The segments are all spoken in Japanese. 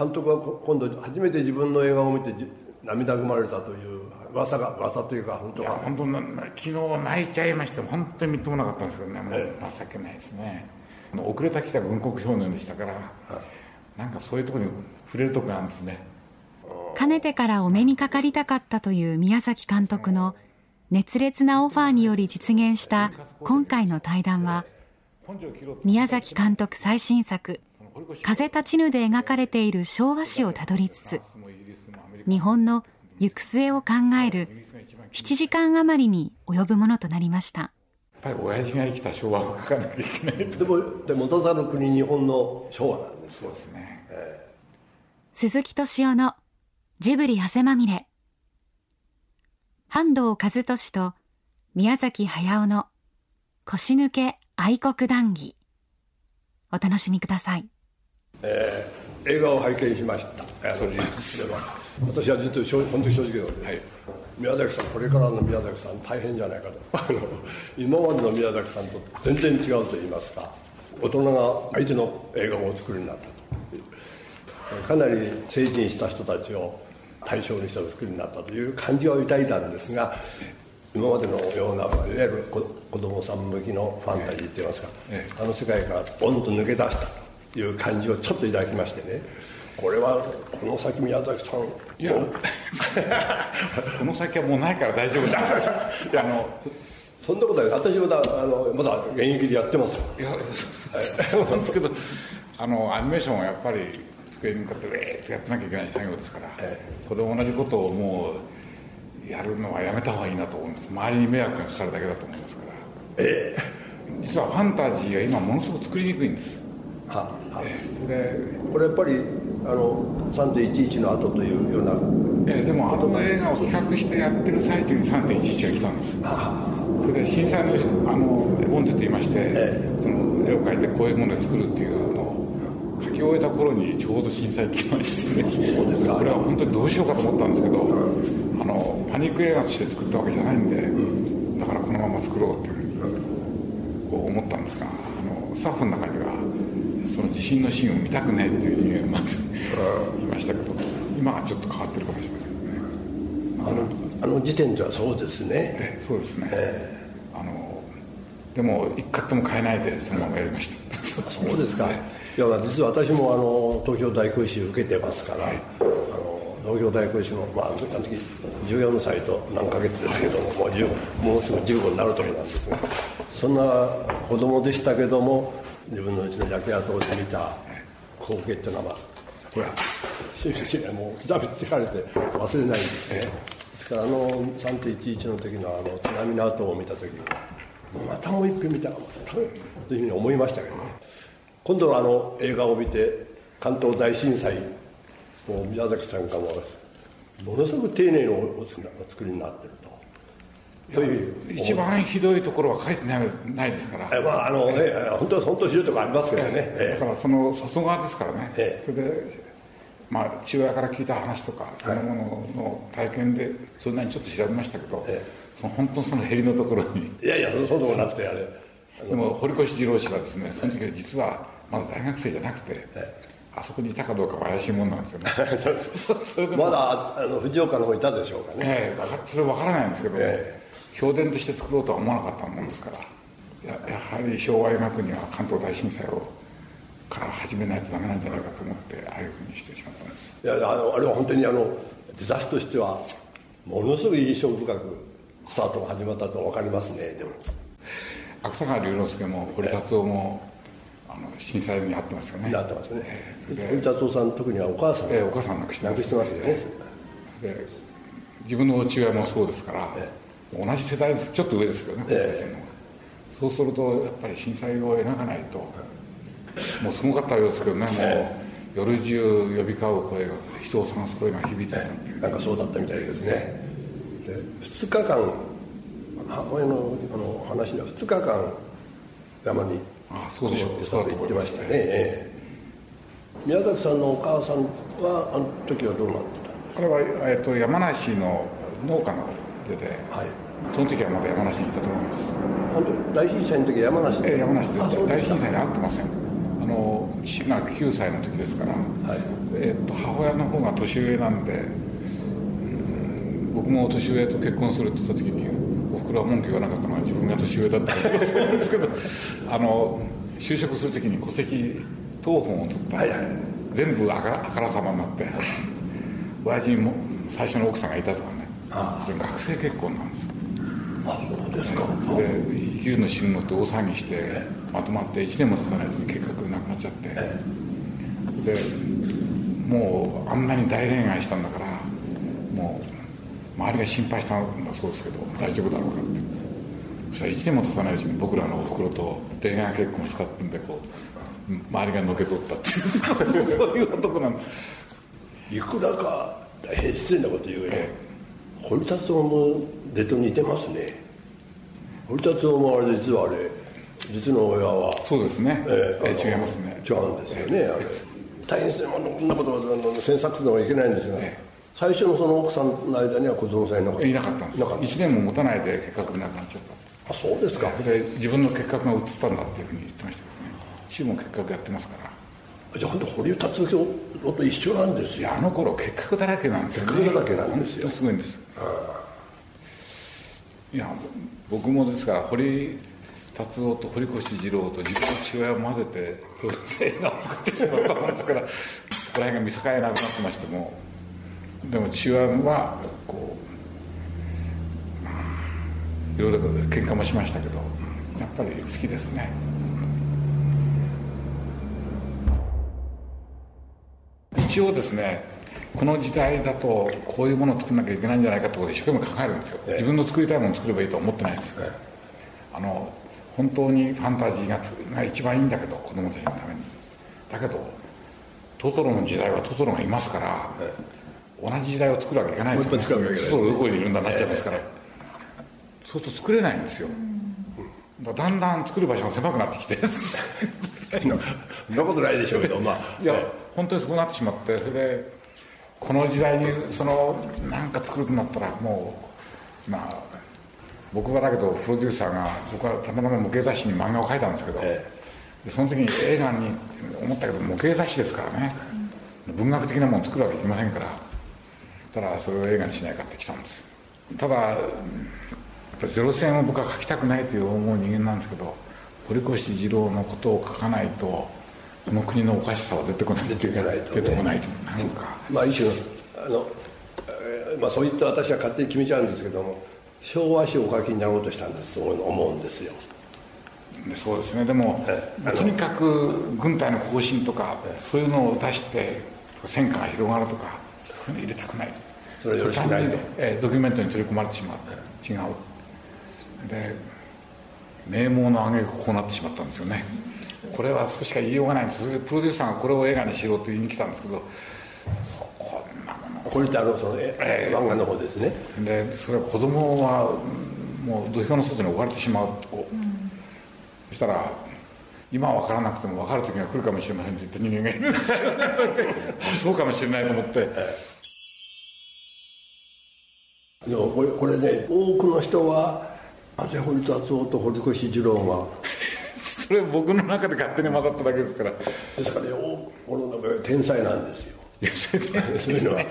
監督が今度初めて自分の映画を見て涙ぐまれたという噂が噂というか本当は。本当昨日泣いちゃいまして本当にみっともなかったんですけどねもう情けないですね、遅れた来た軍国少年でしたから、はい、なんかそういうところに触れるとこがあるんですね。かねてからお目にかかりたかったという宮崎監督の熱烈なオファーにより実現した今回の対談は宮崎監督最新作「風立ちぬ」で描かれている昭和史をたどりつつ日本の行く末を考える7時間余りに及ぶものとなりました。やっぱり親父が生きた昭和を書かなきゃいけないでもでも国日本の昭和なんです。そうですね、えー、鈴木敏夫のジブリ汗まみれ。半藤和俊と宮崎駿の腰抜け愛国談義。お楽しみください、えー、映画を拝見しました。私は実は本当に正直なので、はい、宮崎さんこれからの宮崎さん大変じゃないかと。今までの宮崎さんと全然違うと言いますか大人が相手の映画をお作りになったと。かなり成人した人たちを対象にした作りになったという感じは抱いたんですが今までのようないわゆる子供さん向きのファンタジーって言いますか、あの世界からボンと抜け出した。という感じをちょっと抱きましてね。これはこの先宮崎さんいや。この先はもうないから大丈夫だ。いやあのそんなことない私まだあのまだ現役でやってますいやなんですけどあのアニメーションはやっぱり机に向かってウェーってやってなきゃいけない作業ですから、ええ、それ同じことをもうやるのはやめた方がいいなと思うんです。周りに迷惑がかかるだけだと思いますから、ええ、実はファンタジーが今ものすごく作りにくいんです。ははえこれやっぱりあの3.11の後というような。えでもあの映画を企画してやってる最中に3.11が来たんです。それで震災のあの絵本って言いまして、ええ、その絵を描いてこういうものを作るっていうのを書き終えた頃にちょうど震災来ましてね。そうですか。これは本当にどうしようかと思ったんですけど、うん、あのパニック映画として作ったわけじゃないんで、うん、だからこのまま作ろうっていうふうにこう思ったんですがあのスタッフの中にはその地震のシーンを見たくないっていうふうにまず言いましたけど今はちょっと変わってるかもしれませんねあのあの時点ではそうですね。そうですね、えー、あのでも一角とも変えないでそのままやりました。そうですか、ね、いや実は私もあの東京大空襲受けてますから、はい、あの東京大空襲の、まあ、あの時14歳と何ヶ月ですけどももうもうすぐ15になる時なんですがそんな子供でしたけども自分のうちの焼け跡で見た光景っていうのは、ほら終始もう刻みつかれて忘れないんですね、ですからあの3.11の時のあの津波の後を見た時またもう一遍見たらまたというふうに思いましたけどね。今度のあの映画を見て関東大震災もう宮崎さんがもものすごく丁寧にお作りになってると。いう一番ひどいところは書いてないないですから、えまああのえ本当は本当ひどいところありますけどね、えだからその外側ですからね、えそれで、まあ、父親から聞いた話とかそのものの体験でそんなにちょっと調べましたけど、えその本当そのへりのところに。いやいやそうでもなくてあれ。でも堀越二郎氏はですねその時は実はまだ大学生じゃなくて、あそこにいたかどうかは怪しいもんなんですよね。まだあの藤岡の方いたでしょうかね、ええ、それ分からないんですけど、え評伝として作ろうとは思わなかったもんですからややはり昭和描くには関東大震災をから始めないとダメなんじゃないかと思ってああいうふうにしてしまったんです。いやあのあれは本当にあの出だしとしてはものすごい印象深くスタートが始まったと分かりますね。でも。芥川龍之介も堀達夫も、あの震災に遭ってますよね。なってますね、堀達夫さん特にはお母さん、えー、お母さん亡くして。亡くしてますよね。で自分の父親もそうですから、えー同じ世代です。ちょっと上ですけどね、えー、そうするとやっぱり震災を描かないと。もうすごかったようですけどね。もう、夜中呼び交う声が人を探す声が響いてたなんかそうだったみたいですね。で2日間母親のあの話では2日間山にあそうでしょう。そう言ってましたね、えー、宮崎さんのお母さんはあの時はどうなってたんですか？これは、えーと山梨の農家のってて、はい、その時はまだ山梨にいたと思います。本当大震災の時山梨ええ山梨で。大震災に会ってません。あの父が9歳の時ですから、はい、えー、と母親の方が年上なんで、うん、僕も年上と結婚するって言った時におふくろは文句言わなかったのは自分が年上だったからと思うんですけどあの就職する時に戸籍謄本を取った。ら、はいはい、全部あからあからさまになって親父にも最初の奥さんがいたと。かれ学生結婚なんですあそうですか。で生きるの死ぬのって大騒ぎしてまとまって1年も経たないうちに結核なくなっちゃって。でもうあんなに大恋愛したんだからもう周りが心配したんだそうですけど大丈夫だろうかって。そしたら1年も経たないうちに僕らのおふくろと恋愛結婚したってんでこう周りがのけぞったっていう。そういう男なんいくらか大変失礼なこと言うよ、ええ、堀達夫も出と似てますね。堀達夫もあれ実はあれ実の親はそうですね、ええ違いますね。違うんですよね、あれ。大変ですね。こんなことは詮索するのはいけないんですが、最初のその奥さんの間には子供さんいなかった。いなかったんです。1年も持たないで結核なくなっちゃった。あそうですか。で自分の結核が移ったんだっていうふうに言ってましたけどね。父も結核やってますから。じゃあ本当堀達夫と一緒なんですよ。あの頃結核だらけなんですよ、ね、結核だらけなんですよ。すごいんですいや僕もですから堀達夫と堀越二郎と自分の父親を混ぜて映画を作ってしまったもんですからそこら辺が見境なくなってましてもでも父親はこういろいろ喧嘩もしましたけどやっぱり好きですね。一応ですねこの時代だとこういうものを作らなきゃいけないんじゃないかってことを一生懸命考えるんですよ、自分の作りたいものを作ればいいとは思ってないんですよ、あの本当にファンタジーがが一番いいんだけど子供たちのためにだけどトトロの時代はトトロがいますから、同じ時代を作るわけいかないですよ、ね、作るわけいかない。そうどこにいるんだなっちゃいますから、そうすると作れないんですよ、だんだん作る場所が狭くなってきて。そんなことないでしょうけどまあ。いや、本当にそうなってしまってそれでこの時代にその何か作るとなったらもうまあ僕はだけどプロデューサーが僕はたまたま模型雑誌に漫画を描いたんですけど、ええ、その時に映画に思ったけど模型雑誌ですからね。文学的なものを作るわけいきませんからただそれを映画にしないかって来たんです。ただやっぱゼロ戦を僕は書きたくないという思う人間なんですけど堀越二郎のことを書かないとこの国のおかしさは出てこない出てこないと、ね、出てこないとな。んか。まあ一種あの、えー、まあそういった私は勝手に決めちゃうんですけども昭和史をお書きになろうとしたんですと思うんですよ。そうですね。でも、とにかく軍隊の行進とか、そういうのを出して戦火が広がるとかそういうの入れたくないそれよろしくないと、えー、ドキュメントに取り込まれてしまう違う。で名門の挙句こうなってしまったんですよねこれは少しか言いようがないんです。それでプロデューサーがこれを映画にしろと言いに来たんですけどこんなものこれってあのその、え。ー、漫画の方ですね。でそれは子供はもう土俵の外に置かれてしまうこう、うん、そしたら今は分からなくても分かる時が来るかもしれませんって言った人間がいる そうかもしれないと思って、でもこれこれね多くの人はあぜ堀達夫と堀越二郎がそれ僕の中で勝手に混ざっただけですから。ですからね俺の天才なんですよ。そういうのは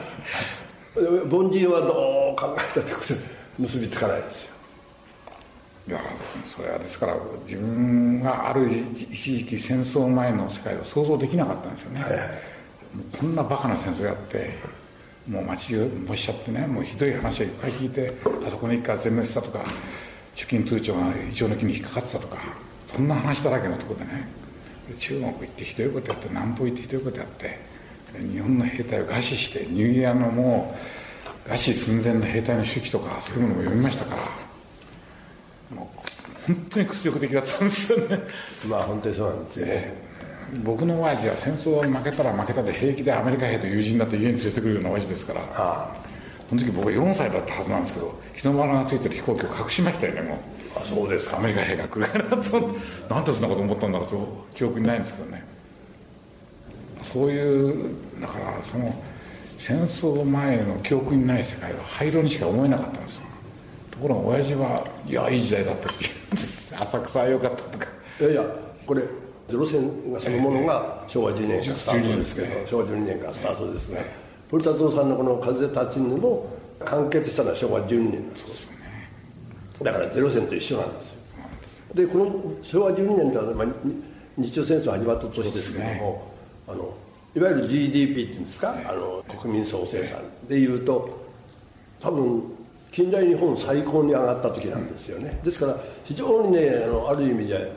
凡人はどう考えたって結びつかないですよ。いやそれはですから自分がある一時期戦争前の世界を想像できなかったんですよね、はいはい、こんなバカな戦争やってもう街中もしちゃってねもうひどい話をいっぱい聞いてあそこの一家全滅したとか出勤通帳がイチョウの木に引っかかってたとかそんな話だらけのとこでね。中国行ってひどいことやって南方行ってひどいことやって日本の兵隊を餓死してニューイヤーのもう餓死寸前の兵隊の手記とかそういうものも読みましたから。もう本当に屈辱的だったんですよね。まあ本当にそうなんですよね。僕の親父は戦争に負けたら負けたで平気でアメリカ兵と友人だって家に連れてくるような親父ですから、はあ、その時僕は4歳だったはずなんですけど日の丸がついてる飛行機を隠しましたよねもうあそうですか。アメリカ兵が来る。からとなんでそんなこと思ったんだろうと記憶にないんですけどね。そういうだからその戦争前の記憶にない世界は灰色にしか思えなかったんですところが親父はいやいい時代だったって 浅草は良かったとか。いやいやこれゼロ戦がそのものが昭和10年からスタートですけど、昭和12年からスタートですね、古達夫さんのこの風立ちぬも完結したのは昭和12年なんですだからゼロ戦と一緒なんですよ。でこの昭和12年とは、まあ、日中戦争始まった年ですけども、あのいわゆる GDP っていうんですか、あの国民総生産でいうと多分近代日本最高に上がった時なんですよね、ですから非常にねあのある意味で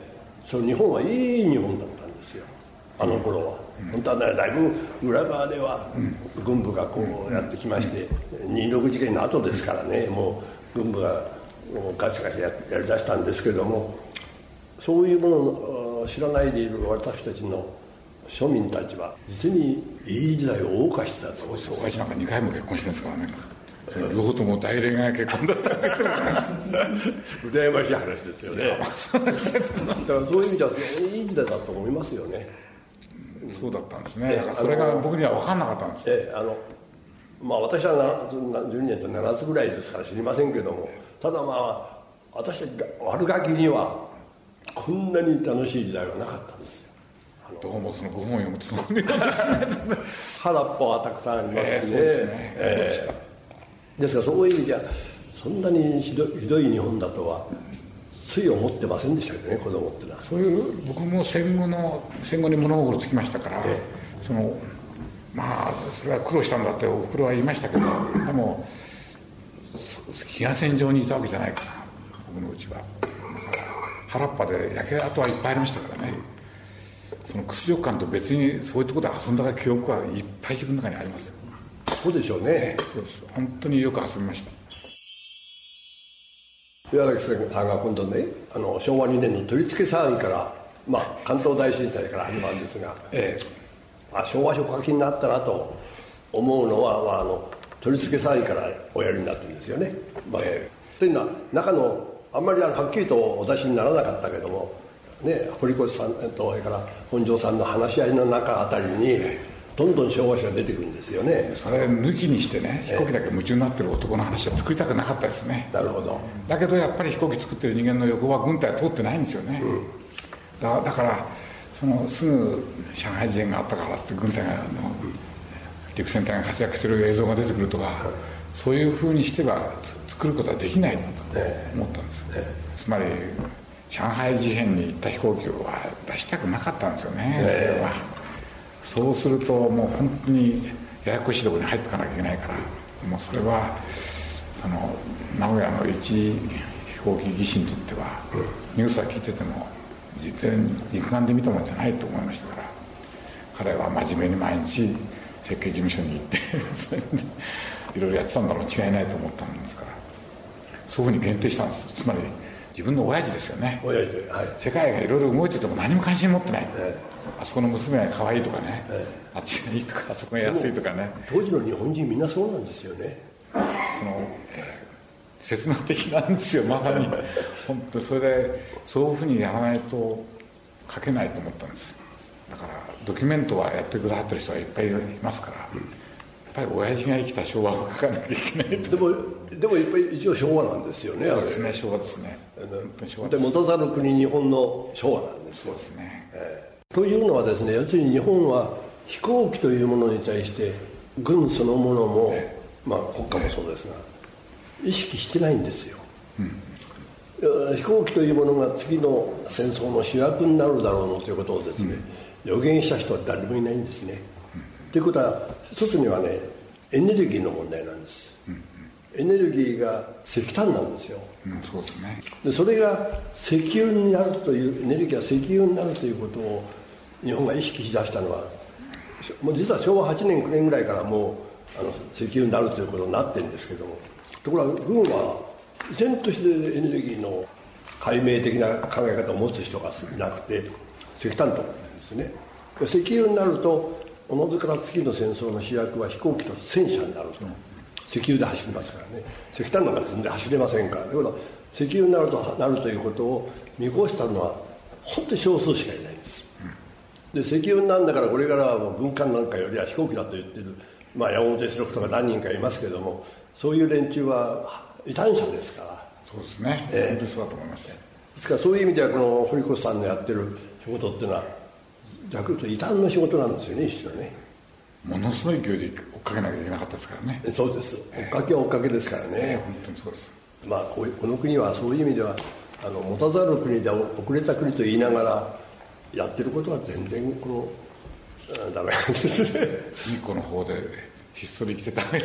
その日本はいい日本だったんですよ。あの頃は、うん、本当はねだいぶ裏側では軍部がこうやってきまして、二六事件の後ですからねもう軍部がガチガチややりだしたんですけどもそういうものを知らないでいる私たちの庶民たちは実にいい時代を謳歌してたと。私なんか2回も結婚してるんですからね。両方とも大恋愛結婚だった羨ましい話ですよね。だからそういう意味ではいい時代だと思いますよね。そうだったんですね。それが僕には分かんなかったんですええあのまあ私は12年と7つぐらいですから知りませんけどもただまあ私たち悪ガキにはこんなに楽しい時代はなかったんですよ。どうもそのご本読むつもり原っぱはたくさんありますしね,、えー、えー、ですからそういう意味じゃそんなにひどひどい日本だとはつい思ってませんでしたけどね子供ってのは。そういう僕も戦後の戦後に物心つきましたから、えー、そのまあそれは苦労したんだっておふくろは言いましたけどでも飢餓線上にいたわけじゃないかな。僕のうちは。原っぱで焼け跡はいっぱいありましたからね。その屈辱感と別にそういうところで遊んだ記憶はいっぱい自分の中にあります。そうでしょうね。そうです本当によく遊びました。岩崎さんが今度ねあの昭和2年の取り付け騒ぎから、まあ、関東大震災から始まるんですが、ええ、あ昭和書書きになったなと思うのは、まあ、あの取り付け騒ぎからおやりになってるんですよね、まあ、えー、というのは中のあんまりはっきりとお出しにならなかったけどもね堀越さんとそれから本庄さんの話し合いの中あたりにどんどん昭和史が出てくるんですよね。それ抜きにしてね飛行機だけ夢中になってる男の話は作りたくなかったですね。なるほど。だけどやっぱり飛行機作ってる人間の横は軍隊は通ってないんですよね、うん、だだからそのすぐ上海事変があったからって軍隊がの、陸戦隊が活躍してる映像が出てくるとか、そういうふうにしては作ることはできないと思ったんです、つまり上海事変に行った飛行機は出したくなかったんですよね、それは。そうするともう本当にややこしいところに入っていかなきゃいけないからもうそれはあの名古屋の一飛行機技師にとっては、ニュースは聞いてても実に肉眼で見たもんじゃないと思いましたから彼は真面目に毎日設計事務所に行っていろいろやってたんだろう違いないと思ったんですから。そういうふうに限定したんです。つまり自分の親父ですよね。親父、はい、世界がいろいろ動いてても何も関心持ってない、えあそこの娘が可愛いとかね、えあっちがいいとかあそこが安いとかね。当時の日本人みんなそうなんですよね。その、えー、刹那的なんですよまさに。本当それでそういうふうにやらないと書けないと思ったんですだからドキュメントはやってくださってる人がいっぱいいますから、やっぱり親父が生きた昭和を書かなきゃいけないでもでもやっぱり一応昭和なんですよねそうですね昭和ですね。で持たざる国日本の昭和なんですそうですね、えー、というのはですね要するに日本は飛行機というものに対して軍そのものも、えー、まあ国家もそうですが意識してないんですよ、うん、飛行機というものが次の戦争の主役になるだろうのということをですね、うん予言した人は誰もいないんですね。と、いうことは一つにはねエネルギーの問題なんです。エネルギーが石炭なんですよ、うん、そうですねでそれが石油になるというエネルギーが石油になるということを日本が意識しだしたのはもう実は昭和8年9年ぐらいからもうあの石油になるということになってるんですけどもところが軍は依然としてエネルギーの解明的な考え方を持つ人がいなくて石炭とですね。石油になるとおのずから次の戦争の主役は飛行機と戦車になると、石油で走りますからね。石炭なんか全然走れませんからだけど石油になるとなるということを見越したのは本当に少数しかいないんです、で石油になるんだからこれからはもう軍艦なんかよりは飛行機だと言ってる、まあ、山本五六とか何人かいますけどもそういう連中は異端者ですから。そうですね、えー、本当にそうだと思います。ですからそういう意味ではこの堀越さんのやってる仕事っていうのは逆に言うと異端の仕事なんですよね一種のね。ものすごい勢いで追っかけなきゃいけなかったですからね。そうです。追っかけは追っかけですからね、えー、本当にそうです。まあこの国はそういう意味ではあの持たざる国で遅れた国と言いながらやってることは全然このダメなんですね。日光の方でひっそり生きてた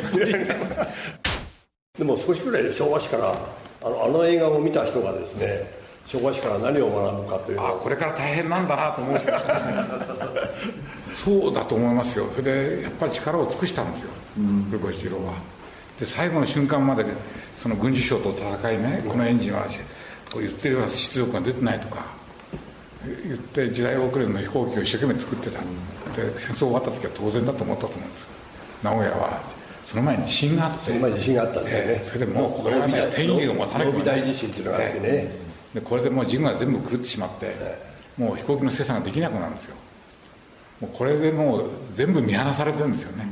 でも少しくらい昭和史からあのあの映画を見た人がですね昭和史から何を学ぶかというあこれから大変なんだなと思う そうだと思いますよ。それでやっぱり力を尽くしたんですよ。古越二郎は。で最後の瞬間までその軍事省と戦いねこのエンジンはこう言ってるような出力が出てないとか言って時代遅れの飛行機を一生懸命作ってた。で戦争終わった時は当然だと思ったと思うんです。名古屋はその前に地震があって。その前に地震があったんですよね、それでもうこれはね天気を持たなきゃい大地震っていうのがあってね、でこれでもう人が全部狂ってしまって、もう飛行機の生産ができなくなるんですよ。もうこれでもう全部見放されてるんですよね、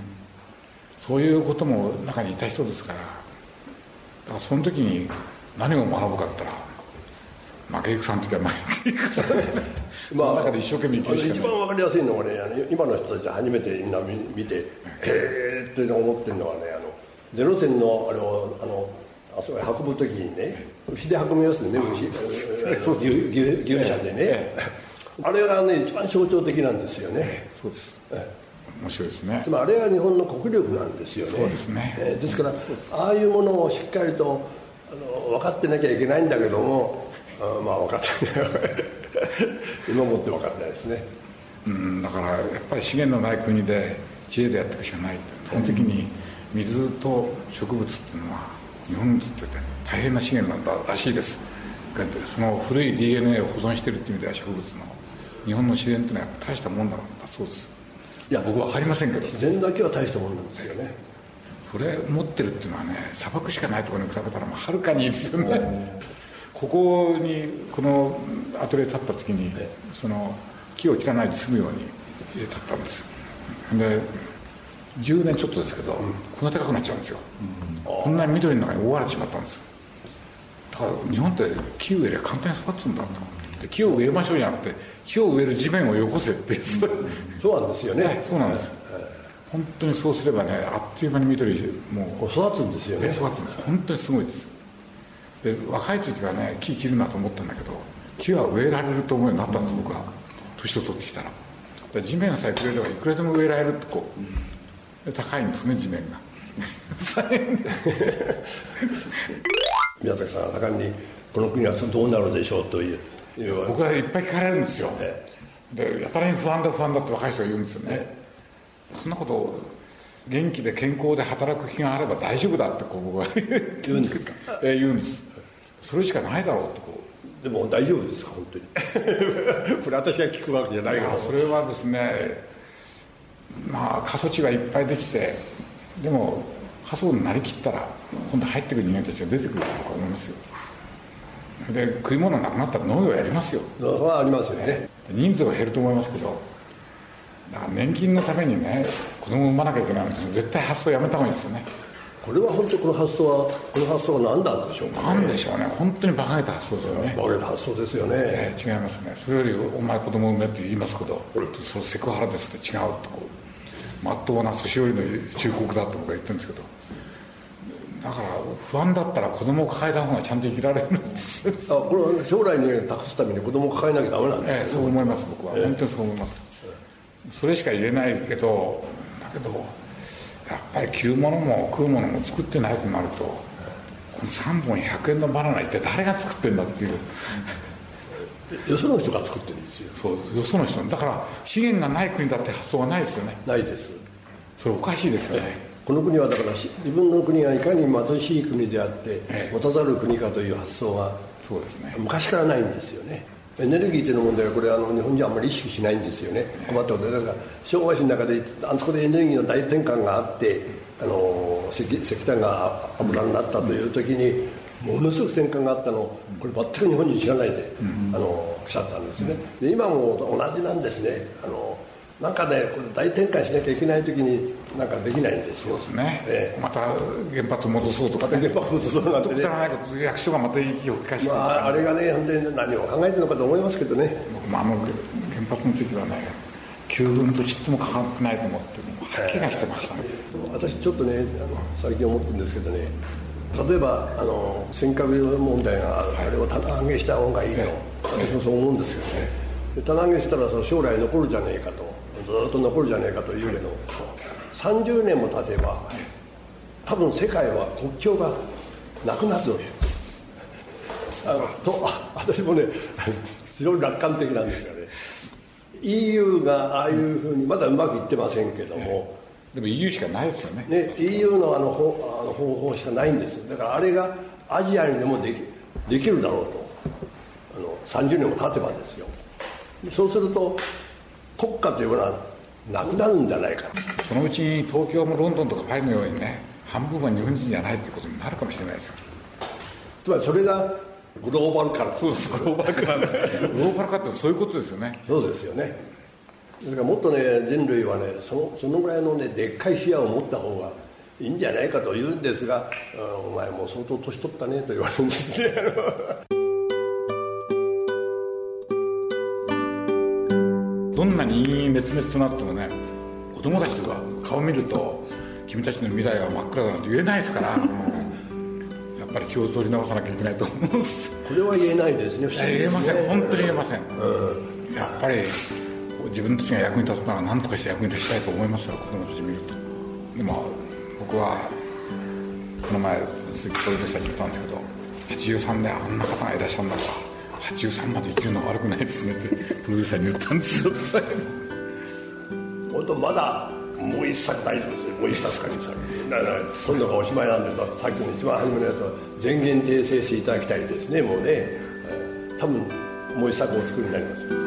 そういうことも中にいた人ですから。だからその時に何を学ぶかって言ったら負け戦の時は負け戦まあ、中で一生懸命生きる一番分かりやすいのはね今の人たち初めてみんな見てへえって思ってるのはねあのゼロ戦のあれをあのあそこへ運ぶ時にね牛で運びますよね牛。牛牛車でね。あれがね一番象徴的なんですよね。そうです。面白いですね。つまりあれが日本の国力なんですよね。そうですね、えー、ですからああいうものをしっかりとあの分かってなきゃいけないんだけどもあまあ分かってない。今もって分かってないですね。うんだからやっぱり資源のない国で知恵でやっていくしかない。その時に水と植物っていうのは日本にとって大変な資源なんだらしいです。その古い DNA を保存してるっていう意味では植物の日本の自然っていうのは大したもんだそうです。いや僕は分かりませんけど。自然だけは大したもんなんですよね。それ持ってるっていうのはね砂漠しかないところに比べたらはるかにいいですよね。ここにこのアトリエ立った時にその木を切らないで済むように立ったんです。で10年ちょっとですけど、こんな高くなっちゃうんですよ、こんなに緑の中に覆われてしまったんですだから日本って木を植えりゃ簡単に育つんだと。木を植えましょうじゃなくて木を植える地面をよこせってそうなんですよね、そうなんです、本当にそうすればねあっという間に緑も。う育つんですよね。育つんです。本当にすごいです。で若い時はね木切るなと思ったんだけど木は植えられると思うようになったんです僕は。年を取ってきたら地面さえくれればいくらでも植えられるってこう高いんですね地面が。宮崎さんは盛んにこの国はどうなるでしょうという僕はいっぱい聞かれるんですよ、でやたらに不安だ不安だって若い人が言うんですよね、そんなこと元気で健康で働く気があれば大丈夫だってこう僕は言うんです。言うんですそれしかないだろうってこうでも大丈夫ですか本当に。これ私が聞くわけじゃないけどそれはですねまあ過疎地がいっぱいできてでも過疎になりきったら今度入ってくる人間たちが出てくると思いますよ。で食い物なくなったら農業やりますよ。それはありますよね。人数が減ると思いますけどだから年金のためにね子供を産まなきゃいけないの絶対発想やめた方がいいですよね。これは本当にこの発想はこの発想は何なんでしょうか、ね、何でしょうね。本当に馬鹿げた発想ですよね。馬鹿げた発想ですよね、えー、違いますね。それよりお前子供産めって言いますけどそれセクハラですって違うってこうまっとうな年寄りの忠告だと僕は言ってるんですけどだから不安だったら子供を抱えた方がちゃんと生きられる。あこれ将来に託すために子供を抱えなきゃダメなんです、ええ、そう思います僕は、えー、本当にそう思います、それしか言えないけどだけどやっぱり着るものも食うものも作ってないとなるとこの3本100円のバナナ一体誰が作ってんだっていうよその人が作ってるんですよ。そうよその人。だから資源がない国だって発想はないですよね。ないです。それおかしいですよね。この国はだから自分の国がいかに貧しい国であって持たざる国かという発想がそうですね。昔からないんですよね。エネルギーというの問題はこれあの日本人はあんまり意識しないんですよね。困ったことで。だから昭和史の中であそこでエネルギーの大転換があってあの石石炭が油になったという時にものすごく転換があったのをこれ全く日本人知らないで、あのおっしゃったんですね。で今も同じなんですね。あのなんかねこれ大転換しなきゃいけない時になんかできないんですよ。そうですね、ええ、また原発戻そうとか、ね、原発戻そうなんてね。役所がまた息を吹き返して、まあ、あれがね本当に何を考えてるのかと思いますけどね。僕もあの原発の時はね旧軍とちっとも関わってないと思って吐きがしてましたね、私ちょっとねあの最近思ってるんですけどね例えばあの尖閣問題があれを棚上げした方がいいと、私もそう思うんですけどね棚上げしたらその将来残るじゃねえかと。ずっと残るじゃねえかというけど、30年も経てば多分世界は国境がなくなるあのとあ私もね 非常に楽観的なんですよね。EU がああいうふうにまだうまくいってませんけども、でも EU しかないですよね。ね EU のあの方あの方法しかないんですだからあれがアジアにでもできできるだろうと。あの30年も経てばですよ。そうすると国家というのはなくなるんじゃないか。そのうちに東京もロンドンとかパリのようにね半分は日本人じゃないっていうことになるかもしれないですよ。つまりそれがグローバル化。そうですグローバル化グローバル化ってそういうことですよね。そうですよねだからもっとね人類はねそのそのぐらいのねでっかい視野を持った方がいいんじゃないかと言うんですが「お前もう相当年取ったね」と言われるんですね どんなに滅裂となってもね子供たちとか顔見ると君たちの未来は真っ暗だなんて言えないですから。やっぱり気を取り直さなきゃいけないと思うこれは言えないですね。言えません。本当に言えません、うん、やっぱり自分たちが役に立つなら何とかして役に立ちたいと思いますよ子供たち見ると。でも僕はこの前鈴木プロデューサーに言ったんですけど83年あんな方がいらっしゃるんだから83まで生きるのは悪くないですねってプロデューサーに言ったんですよ。本当まだもう一作大丈夫ですよもう一作か二作だからそんながおしまいなんでさっきの一番初めのやつは全言訂正していただきたいですねもうね。多分もう一作お作りになります。